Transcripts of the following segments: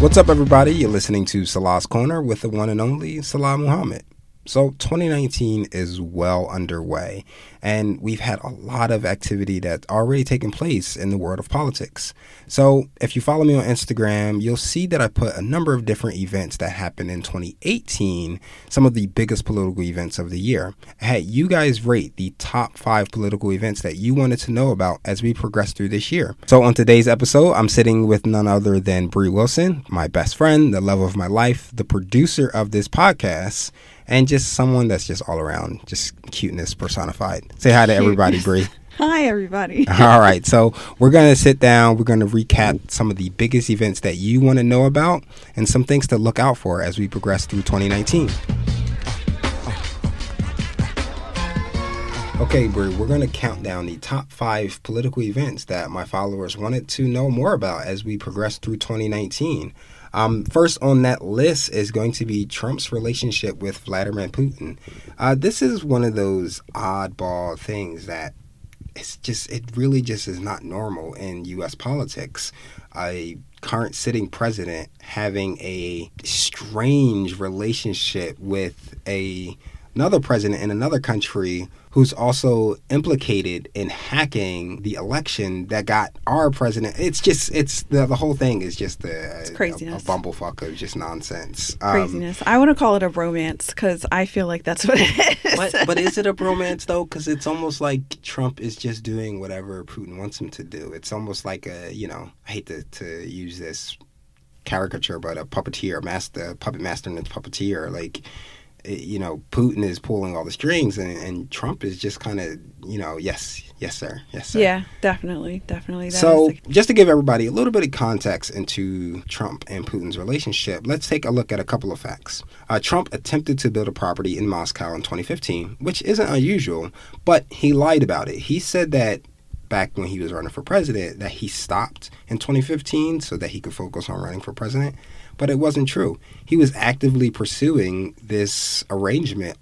What's up, everybody? You're listening to Salaah's Corner with the one and only Salaah Muhammad. So, 2019 is well underway, and we've had a lot of activity that's already taken place in the world of politics. So, if you follow me on Instagram, you'll see that I put a number of different events that happened in 2018, some of the biggest political events of the year. Had you guys rate the top five political events that you wanted to know about as we progress through this year. So, on today's episode, I'm sitting with none other than Bree Wilson, my best friend, the love of my life, the producer of this podcast and just someone that's just all around just cuteness personified. Say hi to everybody, Bree. Hi, everybody. all right, so we're gonna sit down. We're gonna recap some of the biggest events that you want to know about, and some things to look out for as we progress through 2019. Okay, Bree, we're going to count down the top five political events that my followers wanted to know more about as we progress through 2019. Um, first on that list is going to be Trump's relationship with Vladimir Putin. Uh, this is one of those oddball things that it's just it really just is not normal in U.S. politics. A current sitting president having a strange relationship with a another president in another country who's also implicated in hacking the election that got our president. It's just it's the the whole thing is just a, it's craziness. a, a bumblefuck of just nonsense. Um, craziness. I want to call it a romance because I feel like that's what it is. But, but is it a romance though? Because it's almost like Trump is just doing whatever Putin wants him to do. It's almost like a you know I hate to to use this caricature, but a puppeteer, master, puppet master, and puppeteer, like you know, Putin is pulling all the strings, and, and Trump is just kind of, you know, yes, yes, sir, yes, sir. Yeah, definitely, definitely. That so, the... just to give everybody a little bit of context into Trump and Putin's relationship, let's take a look at a couple of facts. Uh, Trump attempted to build a property in Moscow in 2015, which isn't unusual, but he lied about it. He said that back when he was running for president that he stopped in 2015 so that he could focus on running for president but it wasn't true. He was actively pursuing this arrangement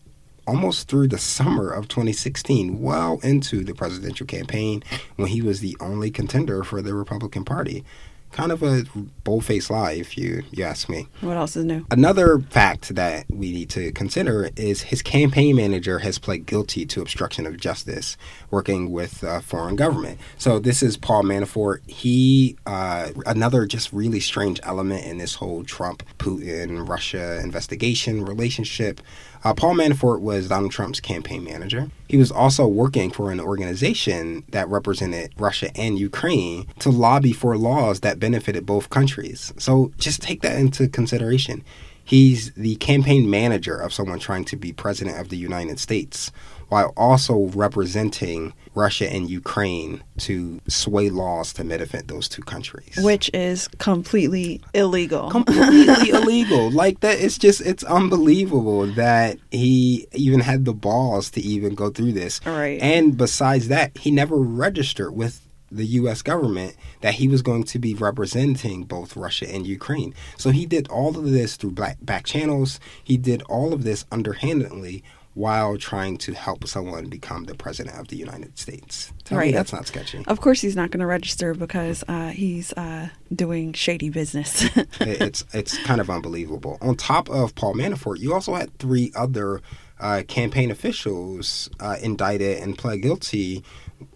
almost through the summer of 2016, well into the presidential campaign when he was the only contender for the Republican Party kind of a bold-faced lie if you you ask me. What else is new? Another fact that we need to consider is his campaign manager has pled guilty to obstruction of justice working with a foreign government. So this is Paul Manafort. He uh, another just really strange element in this whole Trump Putin Russia investigation relationship. Uh, Paul Manafort was Donald Trump's campaign manager. He was also working for an organization that represented Russia and Ukraine to lobby for laws that benefited both countries. So just take that into consideration. He's the campaign manager of someone trying to be president of the United States while also representing Russia and Ukraine to sway laws to benefit those two countries. Which is completely illegal. Completely illegal. Like that it's just it's unbelievable that he even had the balls to even go through this. Right. And besides that, he never registered with the U.S. government that he was going to be representing both Russia and Ukraine. So he did all of this through black back channels. He did all of this underhandedly while trying to help someone become the president of the United States. Tell right. that's not sketchy. Of course, he's not going to register because uh, he's uh, doing shady business. it's it's kind of unbelievable. On top of Paul Manafort, you also had three other uh, campaign officials uh, indicted and pled guilty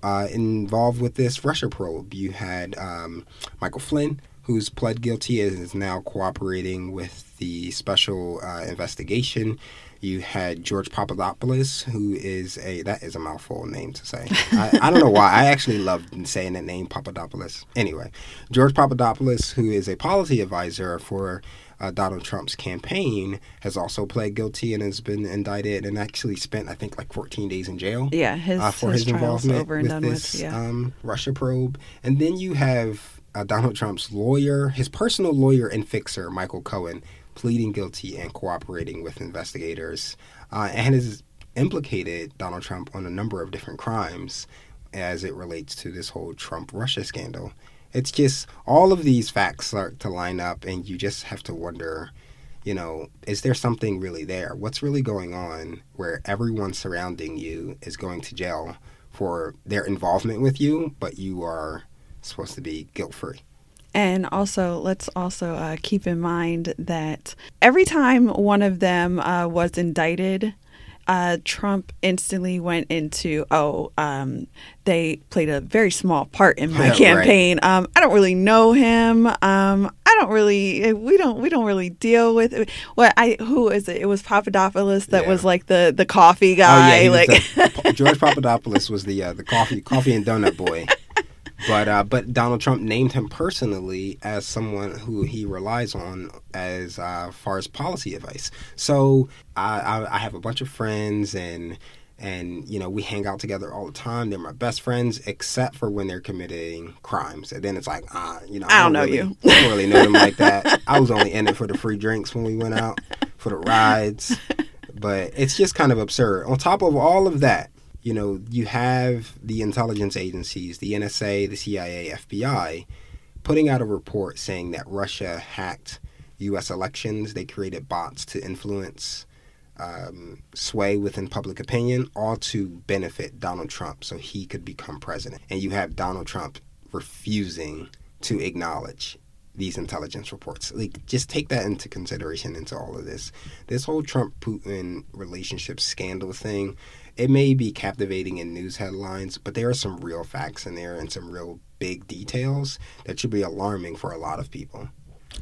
uh, involved with this Russia probe. You had um, Michael Flynn, who's pled guilty and is now cooperating with the special uh, investigation. You had George Papadopoulos, who is a that is a mouthful name to say. I, I don't know why. I actually love saying that name, Papadopoulos. Anyway, George Papadopoulos, who is a policy advisor for uh, Donald Trump's campaign, has also pled guilty and has been indicted and actually spent, I think, like 14 days in jail. Yeah, his, uh, for his, his involvement with this with, yeah. um, Russia probe. And then you have uh, Donald Trump's lawyer, his personal lawyer and fixer, Michael Cohen, pleading guilty and cooperating with investigators, uh, and has implicated Donald Trump on a number of different crimes as it relates to this whole Trump Russia scandal. It's just all of these facts start to line up, and you just have to wonder you know, is there something really there? What's really going on where everyone surrounding you is going to jail for their involvement with you, but you are supposed to be guilt free? And also, let's also uh, keep in mind that every time one of them uh, was indicted, uh, Trump instantly went into, oh, um, they played a very small part in my Right. campaign. Um, I don't really know him. Um, I don't really, we don't, we don't really deal with what I. Who is it? It was Papadopoulos that Yeah. was like the the coffee Oh guy. yeah, like, the- George Papadopoulos was the uh, the coffee coffee and donut boy. But uh, but Donald Trump named him personally as someone who he relies on as uh, far as policy advice. So I, I, I have a bunch of friends and and you know we hang out together all the time. They're my best friends, except for when they're committing crimes. And then it's like ah, you know, I don't know really, you. I don't really know them like that. I was only in it for the free drinks when we went out, for the rides. But it's just kind of absurd. On top of all of that, you know, you have the intelligence agencies, the NSA, the CIA, FBI, putting out a report saying that Russia hacked U.S. elections. They created bots to influence um, sway within public opinion, all to benefit Donald Trump so he could become president. And you have Donald Trump refusing to acknowledge these intelligence reports. Like, just take that into consideration into all of this. This whole Trump Putin relationship scandal thing, it may be captivating in news headlines, but there are some real facts in there and some real big details that should be alarming for a lot of people.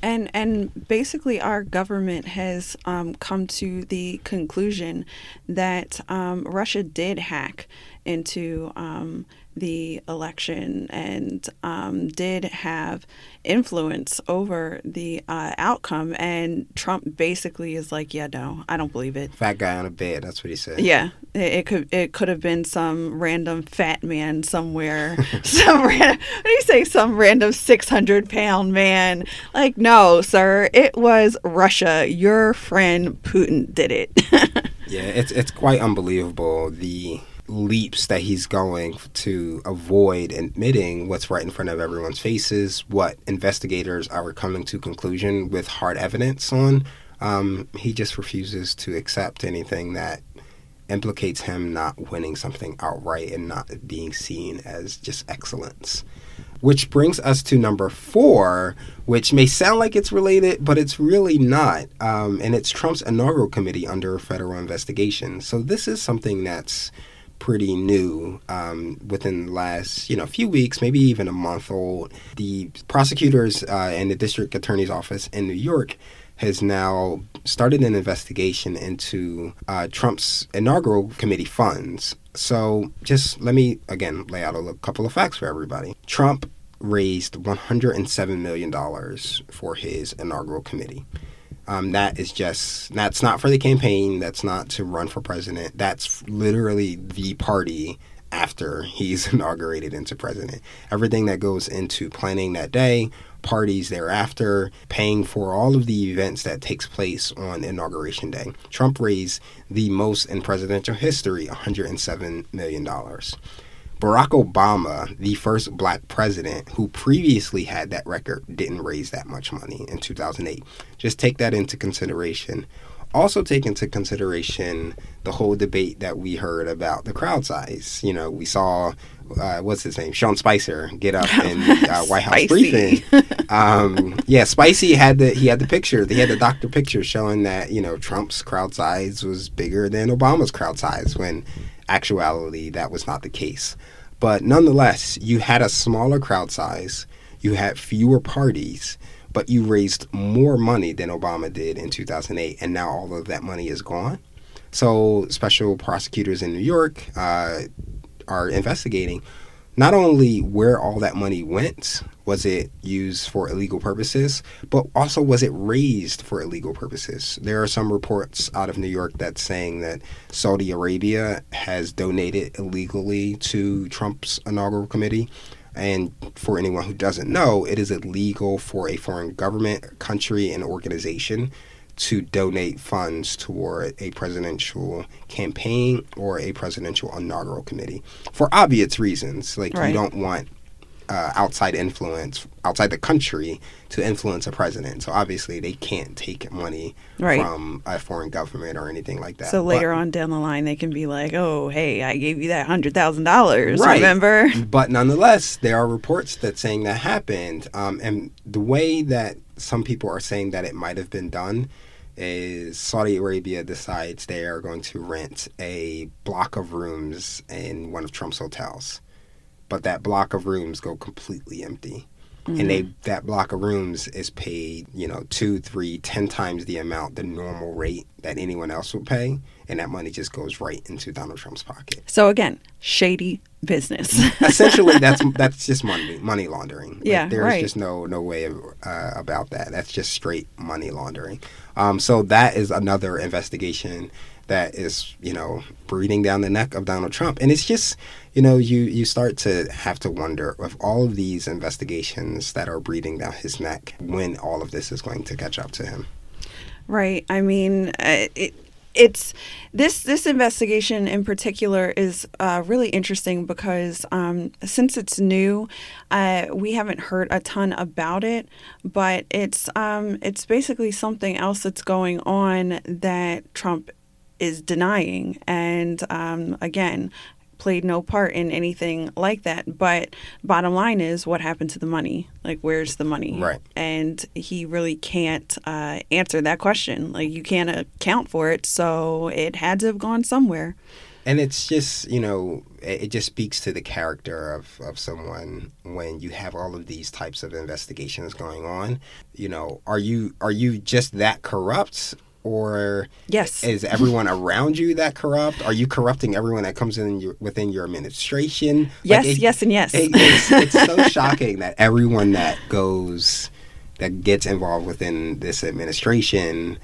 And and basically, our government has um, come to the conclusion that um, Russia did hack into um, the election and um, did have influence over the uh, outcome. And Trump basically is like, "Yeah, no, I don't believe it." Fat guy on a bed, that's what he said. Yeah, it, it could it could have been some random fat man somewhere. some what do you say? Some random six hundred pound man. Like, no, sir, it was Russia. Your friend Putin did it. Yeah, it's it's quite unbelievable the leaps that he's going to avoid admitting what's right in front of everyone's faces, what investigators are coming to conclusion with hard evidence on. Um, he just refuses to accept anything that implicates him not winning something outright and not being seen as just excellence. Which brings us to number four, which may sound like it's related, but it's really not. Um, and it's Trump's inaugural committee under federal investigation. So this is something that's pretty new um, within the last you know few weeks, maybe even a month old. The prosecutors uh, and the district attorney's office in New York has now started an investigation into uh, Trump's inaugural committee funds. So, just let me again lay out a couple of facts for everybody. Trump raised $107 million for his inaugural committee. Um, that is just, that's not for the campaign, that's not to run for president. That's literally the party after he's inaugurated into president. Everything that goes into planning that day, parties thereafter, paying for all of the events that takes place on inauguration day. Trump raised the most in presidential history, $107 million. Barack Obama, the first black president who previously had that record, didn't raise that much money in 2008. Just take that into consideration. Also, take into consideration the whole debate that we heard about the crowd size. You know, we saw, uh, what's his name? Sean Spicer get up in uh, White House briefing. Um, yeah, Spicy had the he had the picture. He had the doctor picture showing that you know Trump's crowd size was bigger than Obama's crowd size. When actuality, that was not the case. But nonetheless, you had a smaller crowd size. You had fewer parties, but you raised more money than Obama did in 2008, and now all of that money is gone. So, special prosecutors in New York uh, are investigating not only where all that money went, was it used for illegal purposes, but also was it raised for illegal purposes? There are some reports out of New York that's saying that Saudi Arabia has donated illegally to Trump's inaugural committee. And for anyone who doesn't know, it is illegal for a foreign government, country, and organization to donate funds toward a presidential campaign or a presidential inaugural committee for obvious reasons. Like Right. you don't want uh, outside influence outside the country to influence a president. So obviously they can't take money Right. from a foreign government or anything like that. So later But- on down the line, they can be like, "Oh, hey, I gave you that hundred thousand dollars. Right. Remember?" But nonetheless, there are reports that saying that happened. Um, and the way that some people are saying that it might have been done is Saudi Arabia decides they are going to rent a block of rooms in one of Trump's hotels. But that block of rooms go completely empty. And they that block of rooms is paid, you know, two, three, ten times the amount, the normal rate that anyone else would pay, and that money just goes right into Donald Trump's pocket. So again, shady business. essentially that's that's just money money laundering Like, Yeah, there's right. just no no way of, uh, about that that's just straight money laundering um, so that is another investigation that is you know breathing down the neck of donald trump and it's just you know you you start to have to wonder if all of these investigations that are breathing down his neck when all of this is going to catch up to him Right. I mean, uh, it, it's this this investigation in particular is uh, really interesting because um, since it's new, uh, we haven't heard a ton about it. But it's um, it's basically something else that's going on that Trump is denying, and um, again. Played no part in anything like that. But bottom line is, what happened to the money? Like, where's the money? Right. and he really can't uh, answer that question. Like you can't account for it, so it had to have gone somewhere. and it's just you know it, it just speaks to the character of, of someone when you have all of these types of investigations going on you know are you are you just that corrupt or Yes. is everyone around you that corrupt are you corrupting everyone that comes in your, within your administration Like, Yes, it- yes, and yes. it- it's, it's so shocking that everyone that goes that gets involved within this administration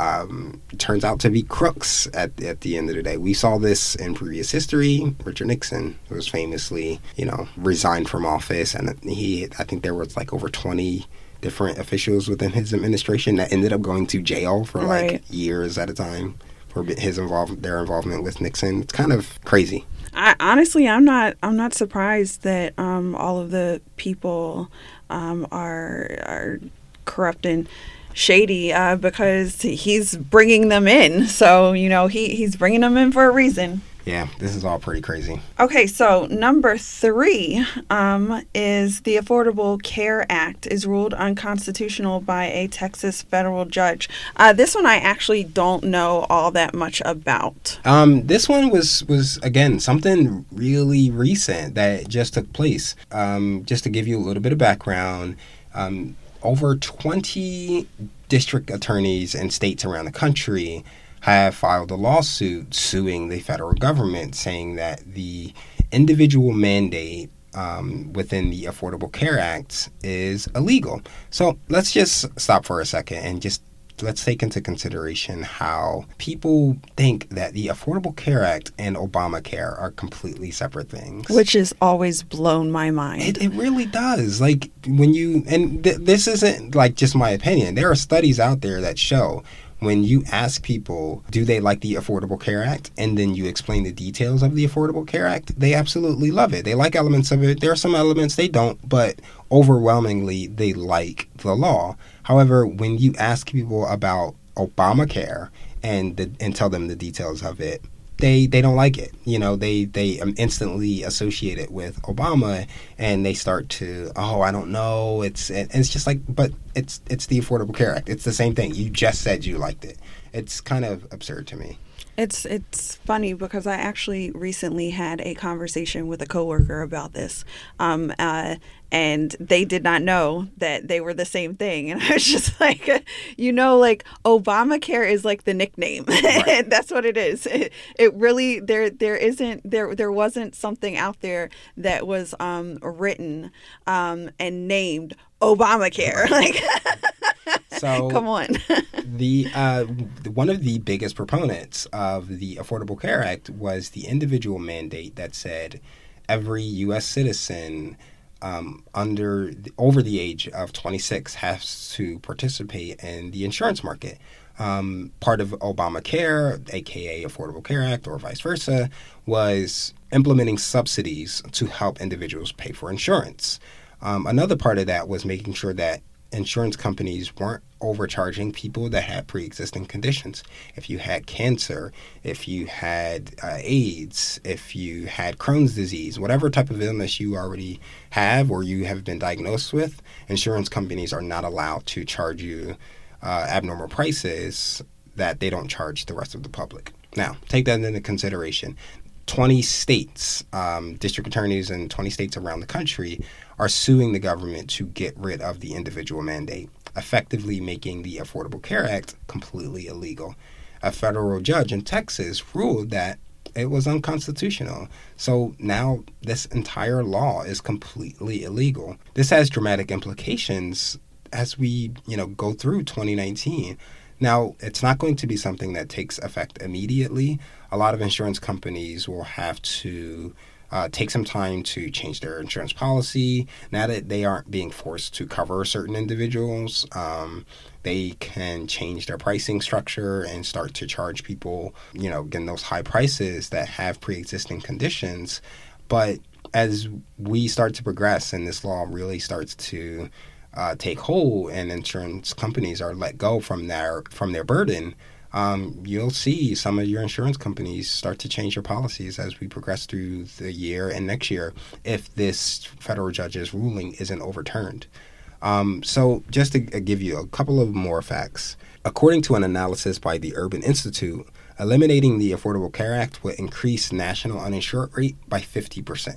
um, turns out to be crooks at, at the end of the day. We saw this in previous history. Richard Nixon was famously, you know, resigned from office, and he, I think there was like over 20 different officials within his administration that ended up going to jail for like Right. years at a time for his involvement, their involvement with Nixon. It's kind of crazy. I, honestly, I'm not. I'm not surprised that um, all of the people um, are are corrupt and shady uh, because he's bringing them in. So you know, he he's bringing them in for a reason. Yeah, this is all pretty crazy. Okay, so number three um, is the Affordable Care Act is ruled unconstitutional by a Texas federal judge. Uh, this one I actually don't know all that much about. Um, this one was was again something really recent that just took place. Um, just to give you a little bit of background, um, over twenty district attorneys in states around the country have filed a lawsuit suing the federal government, saying that the individual mandate um, within the Affordable Care Act is illegal. So let's just stop for a second and just let's take into consideration how people think that the Affordable Care Act and Obamacare are completely separate things. Which has always blown my mind. It, it really does. Like when you, and th- this isn't like just my opinion. There are studies out there that show when you ask people, do they like the Affordable Care Act, and then you explain the details of the Affordable Care Act, they absolutely love it. They like elements of it. There are some elements they don't, but overwhelmingly they like the law. However, when you ask people about Obamacare and the, and tell them the details of it, they they don't like it. You know, they they um, instantly associate it with Obama, and they start to oh I don't know. It's and it's just like but it's it's the Affordable Care Act. It's the same thing. You just said you liked it. It's kind of absurd to me. It's it's funny because I actually recently had a conversation with a coworker about this, um, uh, and they did not know that they were the same thing. And I was just like, you know, like Obamacare is like the nickname. Right. That's what it is. It, it really there there isn't there there wasn't something out there that was um, written um, and named Obamacare. Like, So come on. the uh, one of the biggest proponents of the Affordable Care Act was the individual mandate that said every U.S. citizen um, under the, over the age of 26 has to participate in the insurance market. um, part of Obamacare, aka Affordable Care Act, or vice versa, was implementing subsidies to help individuals pay for insurance. Um, another part of that was making sure that insurance companies weren't overcharging people that had pre-existing conditions. If you had cancer, if you had uh, AIDS, if you had Crohn's disease, whatever type of illness you already have or you have been diagnosed with, insurance companies are not allowed to charge you uh, abnormal prices that they don't charge the rest of the public. Now, take that into consideration. 20 states, um, district attorneys in 20 states around the country are suing the government to get rid of the individual mandate, effectively making the Affordable Care Act completely illegal. A federal judge in Texas ruled that it was unconstitutional. So now this entire law is completely illegal. This has dramatic implications as we, you know, go through 2019. Now, it's not going to be something that takes effect immediately. A lot of insurance companies will have to uh, take some time to change their insurance policy. Now that they aren't being forced to cover certain individuals, um, they can change their pricing structure and start to charge people, you know, getting those high prices that have pre existing conditions. But as we start to progress and this law really starts to uh, take hold and insurance companies are let go from their from their burden, um, you'll see some of your insurance companies start to change their policies as we progress through the year and next year if this federal judge's ruling isn't overturned. Um, so, just to give you a couple of more facts, according to an analysis by the Urban Institute, eliminating the Affordable Care Act would increase national uninsured rate by 50%.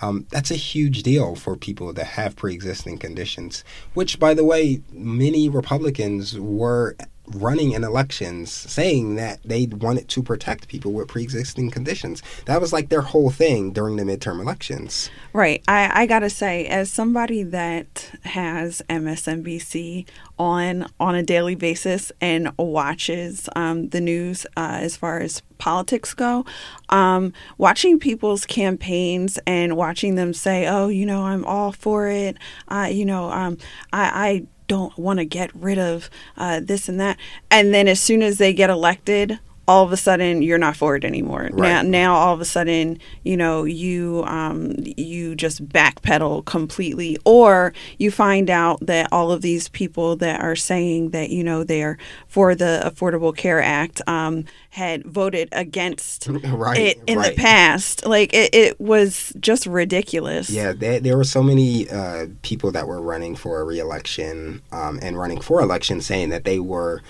Um, that's a huge deal for people that have pre existing conditions, which, by the way, many Republicans were running in elections saying that they wanted to protect people with pre-existing conditions. That was like their whole thing during the midterm elections. Right. I, I gotta say as somebody that has msnbc on on a daily basis and watches um, the news uh, as far as politics go um, watching people's campaigns and watching them say oh you know i'm all for it. Uh, you know um, I, I don't want to get rid of uh, this and that. And then as soon as they get elected, all of a sudden you're not for it anymore. Right. Now, now all of a sudden, you know, you um, you just backpedal completely, or you find out that all of these people that are saying that you know they're for the Affordable Care Act um, had voted against right, it in right. the past. Like it, it was just ridiculous. Yeah, there, there were so many uh, people that were running for a reelection um, and running for election saying that they were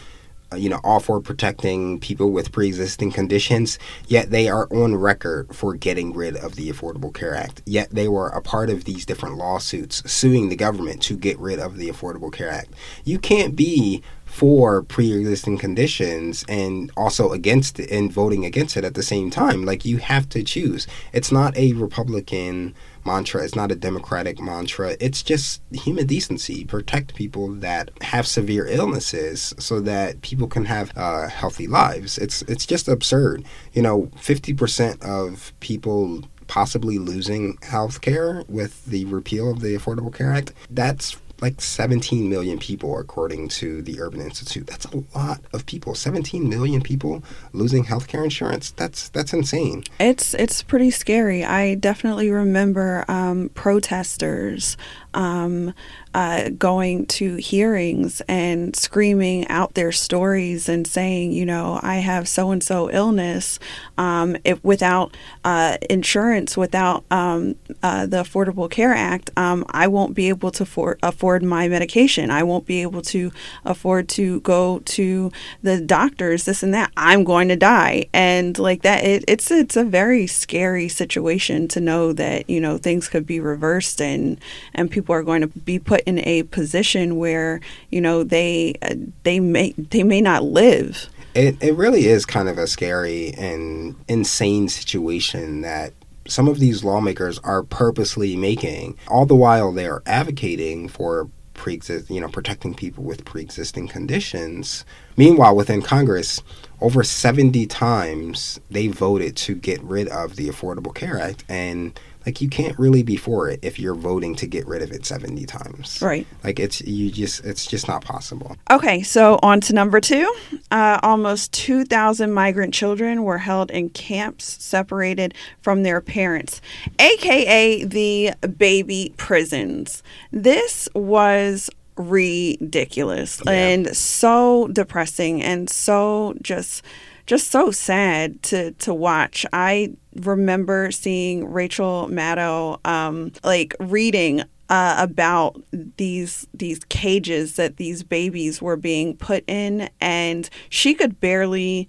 Uh, you know, all for protecting people with pre-existing conditions, yet they are on record for getting rid of the Affordable Care Act. Yet they were a part of these different lawsuits suing the government to get rid of the Affordable Care Act. You can't be for pre-existing conditions and also against it and voting against it at the same time. Like you have to choose. It's not a Republican mantra. It's not a democratic mantra. It's just human decency. Protect people that have severe illnesses so that people can have uh, healthy lives. It's it's just absurd. You know, fifty percent of people possibly losing health care with the repeal of the Affordable Care Act. That's like 17 million people, according to the Urban Institute. That's a lot of people. 17 million people losing healthcare insurance. That's that's insane. It's it's pretty scary. I definitely remember um, protesters um, uh, going to hearings and screaming out their stories and saying, you know, I have so and so illness. Um, if without uh, insurance, without um, uh, the Affordable Care Act, um, I won't be able to for- afford my medication. I won't be able to afford to go to the doctors. This and that. I'm going to die. And like that, it, it's it's a very scary situation to know that you know things could be reversed and and people are going to be put in a position where you know they uh, they may they may not live. It it really is kind of a scary and insane situation that some of these lawmakers are purposely making. All the while they are advocating for pre you know protecting people with pre-existing conditions. Meanwhile, within Congress, over 70 times they voted to get rid of the Affordable Care Act and like you can't really be for it if you're voting to get rid of it 70 times. Right. Like it's you just it's just not possible. Okay, so on to number two. Uh, almost 2,000 migrant children were held in camps separated from their parents, aka the baby prisons. This was ridiculous Yeah. and so depressing and so just just so sad to to watch. I remember seeing Rachel Maddow um like reading uh, about these these cages that these babies were being put in and she could barely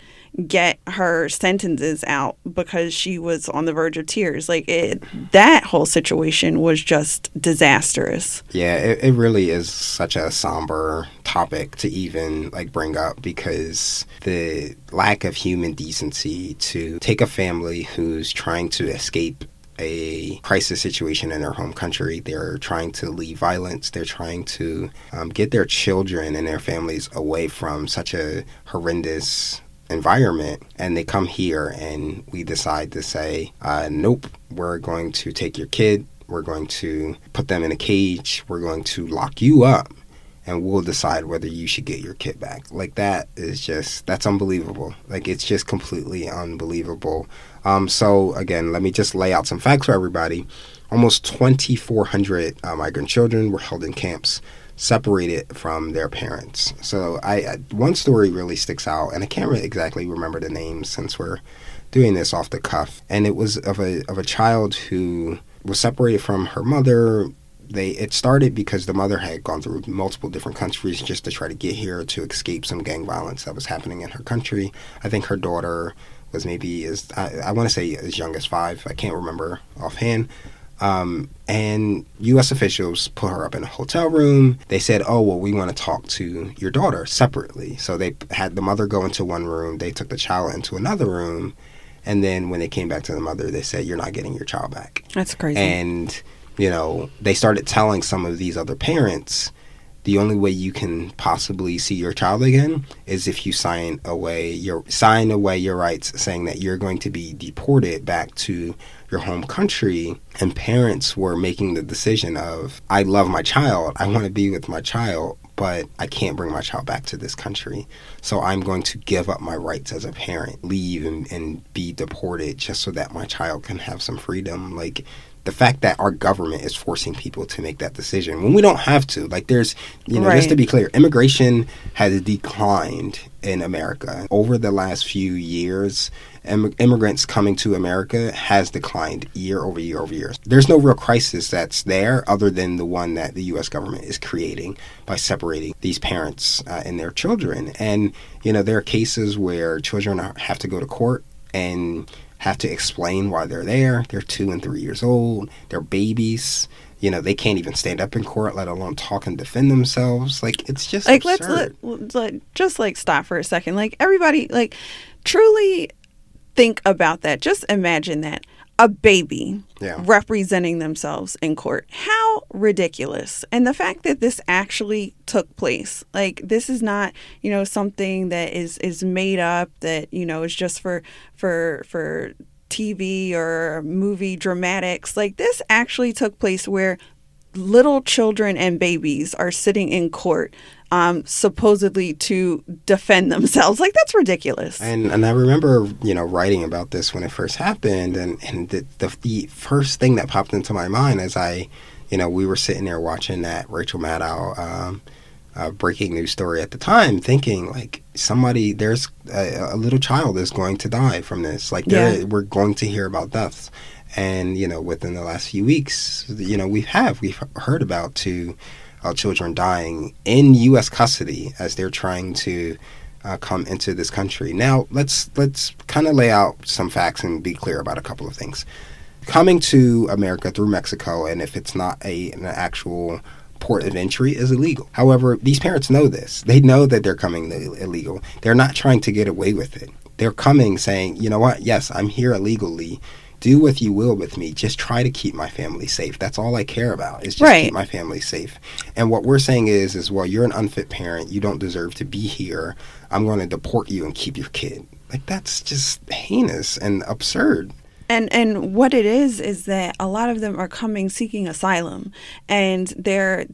get her sentences out because she was on the verge of tears like it that whole situation was just disastrous Yeah, it, it really is such a somber topic to even like bring up because the lack of human decency to take a family who's trying to escape a crisis situation in their home country. They're trying to leave violence. They're trying to um, get their children and their families away from such a horrendous environment and they come here and we decide to say uh, nope we're going to take your kid we're going to put them in a cage we're going to lock you up and we'll decide whether you should get your kid back. Like that is just that's unbelievable. Like it's just completely unbelievable. Um, so again let me just lay out some facts for everybody. Almost 2400 uh, migrant children were held in camps separated from their parents. So I, one story really sticks out, and I can't really exactly remember the names since we're doing this off the cuff. And it was of a of a child who was separated from her mother. They it started because the mother had gone through multiple different countries just to try to get here to escape some gang violence that was happening in her country. I think her daughter was maybe as I, I want to say as young as five. I can't remember offhand. Um, and U.S. officials put her up in a hotel room. They said, "Oh, well, we want to talk to your daughter separately." So they had the mother go into one room. They took the child into another room, and then when they came back to the mother, they said, "You're not getting your child back." that's crazy And you know, they started telling some of these other parents, the only way you can possibly see your child again is if you sign away your sign away your rights saying that you're going to be deported back to your home country and parents were making the decision of I love my child, I want to be with my child, but I can't bring my child back to this country. So I'm going to give up my rights as a parent, leave and, and be deported just so that my child can have some freedom. Like the fact that our government is forcing people to make that decision when we don't have to. Like there's, you know, just to be clear, immigration has declined in America over the last few years. Im- immigrants coming to America has declined year over year over year. There's no real crisis that's there other than the one that the U.S. government is creating by separating these parents uh, and their children. And you know, there are cases where children have to go to court and have to explain why they're there. They're two and three years old. They're babies. You know, they can't even stand up in court, let alone talk and defend themselves. Like it's just like let's let, let just like stop for a second like everybody like truly think about that just imagine that a baby Yeah. representing themselves in court. How ridiculous. And the fact that this actually took place like this is not you know something that is is made up that you know is just for for for TV or movie dramatics. Like this actually took place where little children and babies are sitting in court um, supposedly to defend themselves. Like that's ridiculous. And and I remember, you know, writing about this when it first happened, and and the the, the first thing that popped into my mind as I, you know, we were sitting there watching that Rachel Maddow um, uh, breaking news story at the time, thinking like somebody there's a, a little child is going to die from this. Like Yeah. we're going to hear about deaths. And you know, within the last few weeks, you know, we have we've heard about two uh, children dying in U.S. custody as they're trying to uh, come into this country. Now, let's let's kind of lay out some facts and be clear about a couple of things. Coming to America through Mexico, and if it's not a an actual port of entry, is illegal. However, these parents know this. They know that they're coming illegal. They're not trying to get away with it. They're coming saying, you know what? Yes, I'm here illegally. Do what you will with me. Just try to keep my family safe. That's all I care about. Is just Right. keep my family safe. And what we're saying is, is well, you're an unfit parent. You don't deserve to be here. I'm going to deport you and keep your kid. Like that's just heinous and absurd. And and what it is is that a lot of them are coming seeking asylum, and they're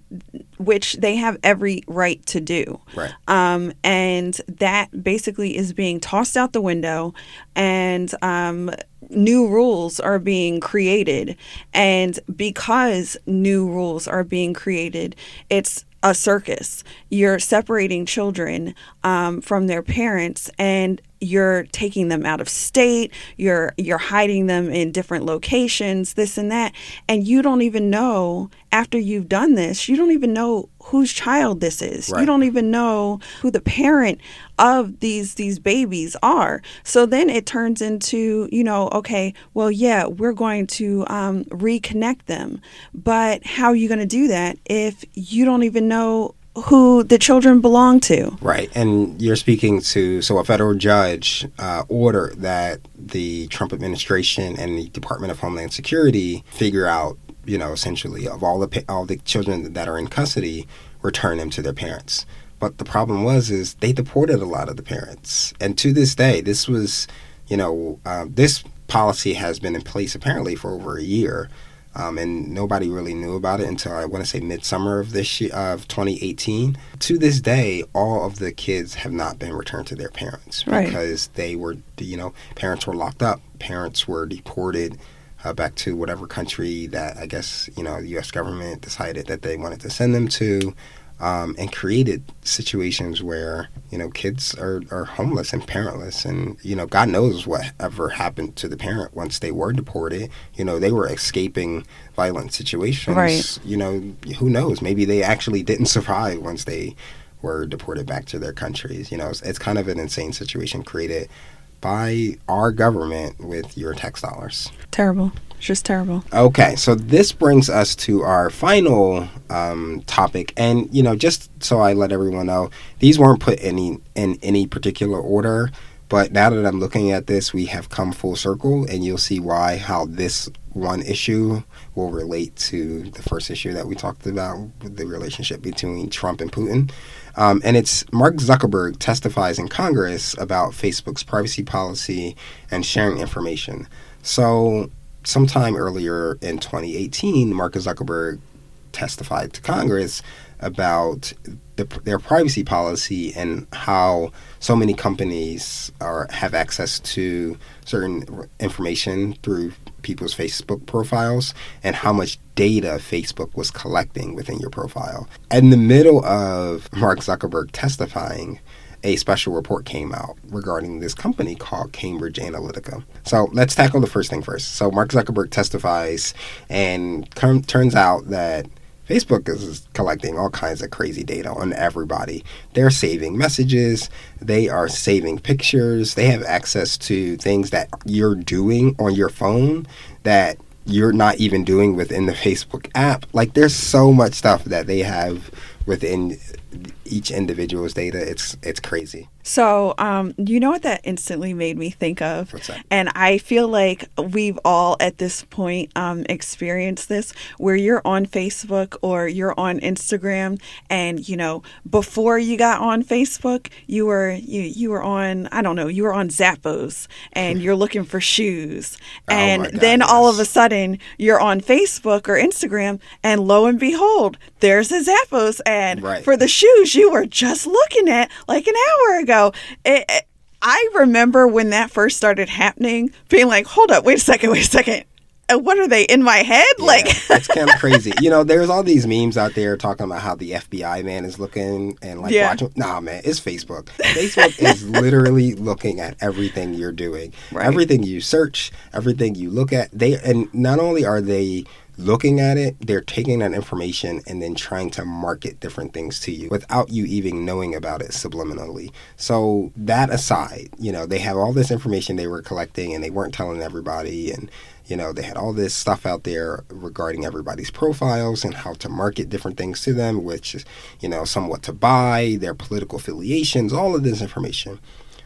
which they have every right to do. Right. Um, and that basically is being tossed out the window, and um, new rules are being created. And because new rules are being created, it's a circus. You're separating children um, from their parents, and you're taking them out of state. You're you're hiding them in different locations, this and that, and you don't even know after you've done this. You don't even know whose child this is. Right. You don't even know who the parent of these these babies are. So then it turns into you know okay, well yeah, we're going to um, reconnect them, but how are you going to do that if you don't even know who the children belong to. Right. And you're speaking to, so a federal judge uh, ordered that the Trump administration and the Department of Homeland Security figure out, you know, essentially of all the all the children that are in custody, return them to their parents. But the problem was, is they deported a lot of the parents, and to this day, this was, you know, uh, this policy has been in place apparently for over a year. Um, and nobody really knew about it until I want to say midsummer of this year of 2018. To this day, all of the kids have not been returned to their parents Right. because they were, you know, parents were locked up, parents were deported uh, back to whatever country that I guess you know the U.S. government decided that they wanted to send them to. Um, and created situations where you know kids are, are homeless and parentless. And you know god knows whatever happened to the parent once they were deported. You know they were escaping violent situations. Right. you know who knows? Maybe they actually didn't survive once they were deported back to their countries. You know it's, it's kind of an insane situation created by our government with your tax dollars Terrible. It's just terrible. Okay, so this brings us to our final um, topic, and you know, just so I let everyone know, these weren't put any in any particular order. But now that I'm looking at this, we have come full circle, and you'll see why how this one issue will relate to the first issue that we talked about the relationship between Trump and Putin. Um, and it's Mark Zuckerberg testifies in Congress about Facebook's privacy policy and sharing information. So, sometime earlier in 2018, Mark Zuckerberg testified to Congress about the, their privacy policy and how so many companies are have access to certain information through people's Facebook profiles and how much data Facebook was collecting within your profile. In the middle of Mark Zuckerberg testifying, a special report came out regarding this company called Cambridge Analytica. So let's tackle the first thing first. So Mark Zuckerberg testifies, and com- turns out that Facebook is collecting all kinds of crazy data on everybody. They're saving messages, they are saving pictures, they have access to things that you're doing on your phone that you're not even doing within the Facebook app. Like there's so much stuff that they have within each individual's data. It's it's crazy. So, um, you know what that instantly made me think of? And I feel like we've all at this point um, experienced this where you're on Facebook or you're on Instagram, and you know, before you got on Facebook, you were you you were on I don't know you were on Zappos and you're looking for shoes, Oh and God, then all of a sudden you're on Facebook or Instagram, and lo and behold, there's a Zappos ad Right. for the shoes you were just looking at like an hour ago. It, it- I remember when that first started happening, being like, "Hold up, wait a second, wait a second. Uh, What are they in my head?" like, it's kind of crazy. You know, there's all these memes out there talking about how the FBI man is looking and like Yeah. watching. Nah, man, it's Facebook. Facebook is literally looking at everything you're doing, Right. everything you search, everything you look at. They and not only are they looking at it, they're taking that information and then trying to market different things to you without you even knowing about it subliminally. So that aside, you know, they have all this information they were collecting and they weren't telling everybody and you know, they had all this stuff out there regarding everybody's profiles and how to market different things to them, which is, you know, somewhat to buy, their political affiliations, all of this information.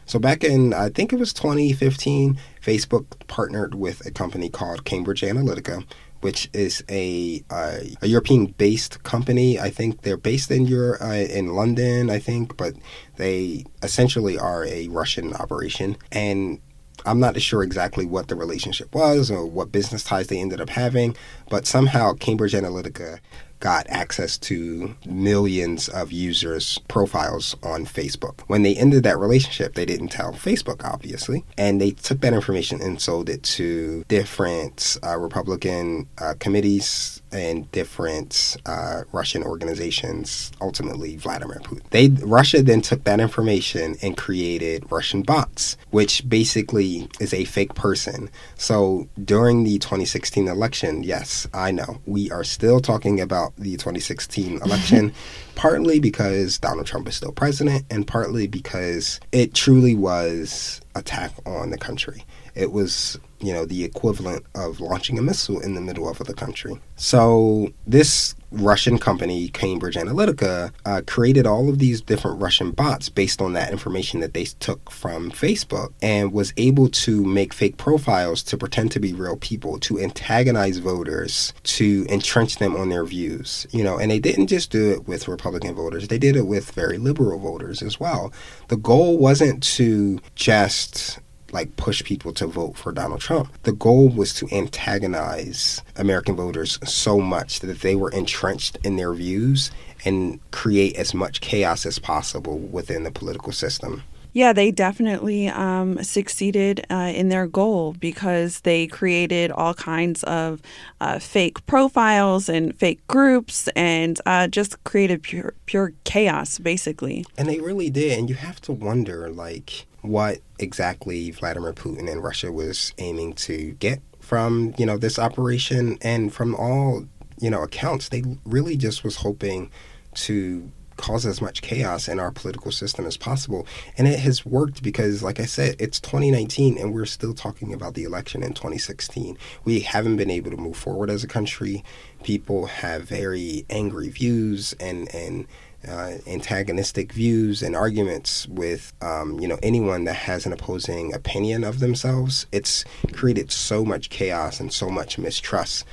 So back in, I think it was 2015, Facebook partnered with a company called Cambridge Analytica, which is a uh, a European-based company. I think they're based in Europe, uh, in London, I think, but they essentially are a Russian operation. And I'm not sure exactly what the relationship was or what business ties they ended up having, but somehow Cambridge Analytica got access to millions of users' profiles on Facebook. When they ended that relationship, they didn't tell Facebook, obviously, and they took that information and sold it to different uh, Republican uh, committees and different uh, Russian organizations, ultimately Vladimir Putin. They Russia then took that information and created Russian bots, which basically is a fake person. So during the 2016 election, yes, I know we are still talking about the 2016 election, partly because Donald Trump is still president, and partly because it truly was attack on the country. It was you know, the equivalent of launching a missile in the middle of the country. So this Russian company, Cambridge Analytica, uh, created all of these different Russian bots based on that information that they took from Facebook and was able to make fake profiles to pretend to be real people, to antagonize voters, to entrench them on their views. You know, and they didn't just do it with Republican voters, they did it with very liberal voters as well. The goal wasn't to just like push people to vote for Donald Trump. The goal was to antagonize American voters so much that they were entrenched in their views and create as much chaos as possible within the political system. Yeah, they definitely um, succeeded uh, in their goal because they created all kinds of uh, fake profiles and fake groups and uh, just created pure, pure chaos, basically. And they really did. And you have to wonder, like, what exactly Vladimir Putin and Russia was aiming to get from you know this operation, and from all you know accounts, they really just was hoping to cause as much chaos in our political system as possible. And it has worked because, like I said, it's 2019 and we're still talking about the election in 2016. We haven't been able to move forward as a country. People have very angry views and, and uh, antagonistic views and arguments with um, you know anyone that has an opposing opinion of themselves. It's created so much chaos and so much mistrust.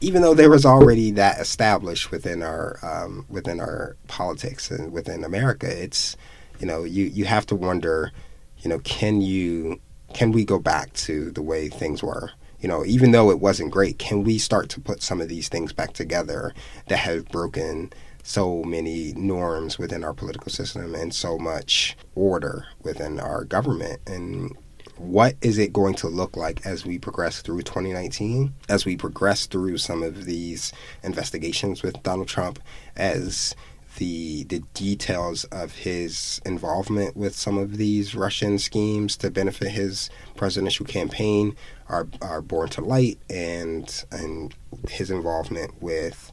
Even though there was already that established within our um, within our politics and within America, it's you know you you have to wonder, you know, can you can we go back to the way things were? you know, even though it wasn't great, can we start to put some of these things back together that have broken so many norms within our political system and so much order within our government. And what is it going to look like as we progress through 2019 as we progress through some of these investigations with Donald Trump as the the details of his involvement with some of these Russian schemes to benefit his presidential campaign are are born to light and and his involvement with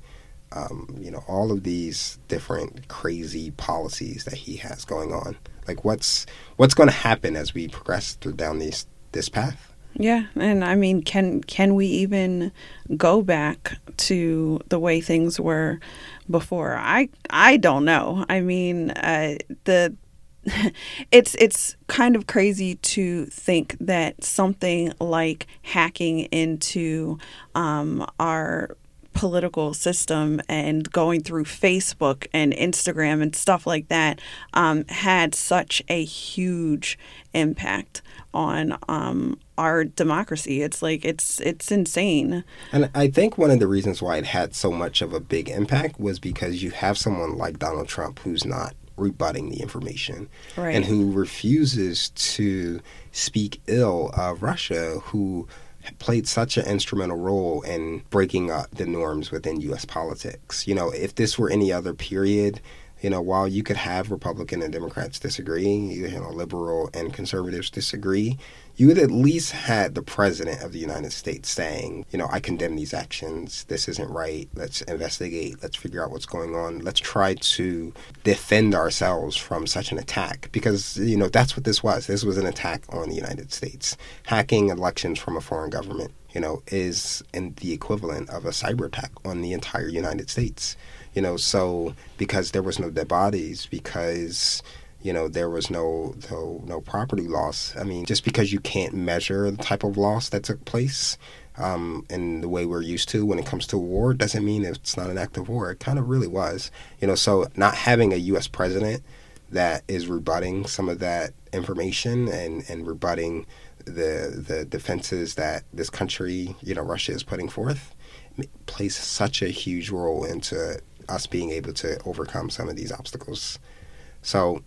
um, you know, all of these different crazy policies that he has going on. Like, what's what's going to happen as we progress through down these this path? Yeah, and I mean, can can we even go back to the way things were before? I I don't know. I mean, uh, the it's it's kind of crazy to think that something like hacking into um, our political system and going through Facebook and Instagram and stuff like that um, had such a huge impact on um, our democracy. It's like it's it's insane. And I think one of the reasons why it had so much of a big impact was because you have someone like Donald Trump who's not rebutting the information right. and who refuses to speak ill of Russia who played such an instrumental role in breaking up the norms within U.S. politics. You know, if this were any other period, you know, while you could have Republican and Democrats disagree, you know, liberal and conservatives disagree, you would at least had the president of the United States saying, you know, I condemn these actions. This isn't right. Let's investigate. Let's figure out what's going on. Let's try to defend ourselves from such an attack because, you know, that's what this was. This was an attack on the United States. Hacking elections from a foreign government, you know, is in the equivalent of a cyber attack on the entire United States you know so because there was no dead bodies because you know there was no, no no property loss i mean just because you can't measure the type of loss that took place um, in the way we're used to when it comes to war doesn't mean it's not an act of war it kind of really was you know so not having a us president that is rebutting some of that information and and rebutting the the defenses that this country, you know, Russia is putting forth, plays such a huge role into us being able to overcome some of these obstacles. So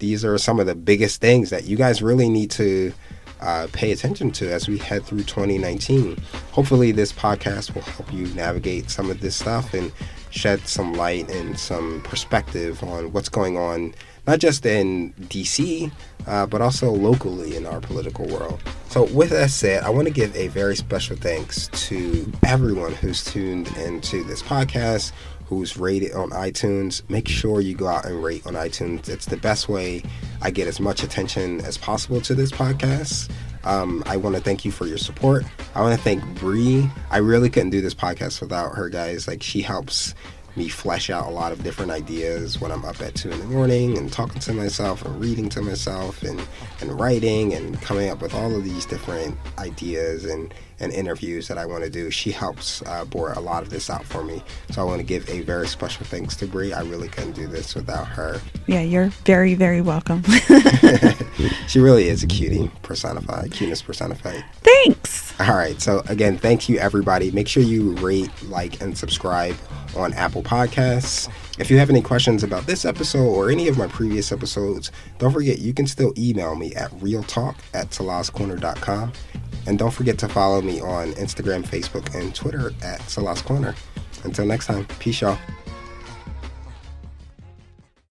these are some of the biggest things that you guys really need to uh, pay attention to as we head through 2019. Hopefully, this podcast will help you navigate some of this stuff and shed some light and some perspective on what's going on, not just in DC, uh, but also locally in our political world. So, with that said, I want to give a very special thanks to everyone who's tuned into this podcast, who's rated on iTunes. Make sure you go out and rate on iTunes. It's the best way I get as much attention as possible to this podcast. Um, I want to thank you for your support. I want to thank Bree. I really couldn't do this podcast without her, guys. Like she helps me flesh out a lot of different ideas when I'm up at two in the morning and talking to myself and reading to myself and, and writing and coming up with all of these different ideas and, and interviews that I want to do. She helps uh, bore a lot of this out for me. So I want to give a very special thanks to Bree. I really couldn't do this without her. Yeah, you're very, very welcome. she really is a cutie personified, cuteness personified. Thanks. All right. So again, thank you everybody. Make sure you rate, like, and subscribe on Apple Podcasts. If you have any questions about this episode or any of my previous episodes, don't forget you can still email me at realtalk at salaahscorner.com. And don't forget to follow me on Instagram, Facebook, and Twitter at Salaah's Corner. Until next time, peace, y'all.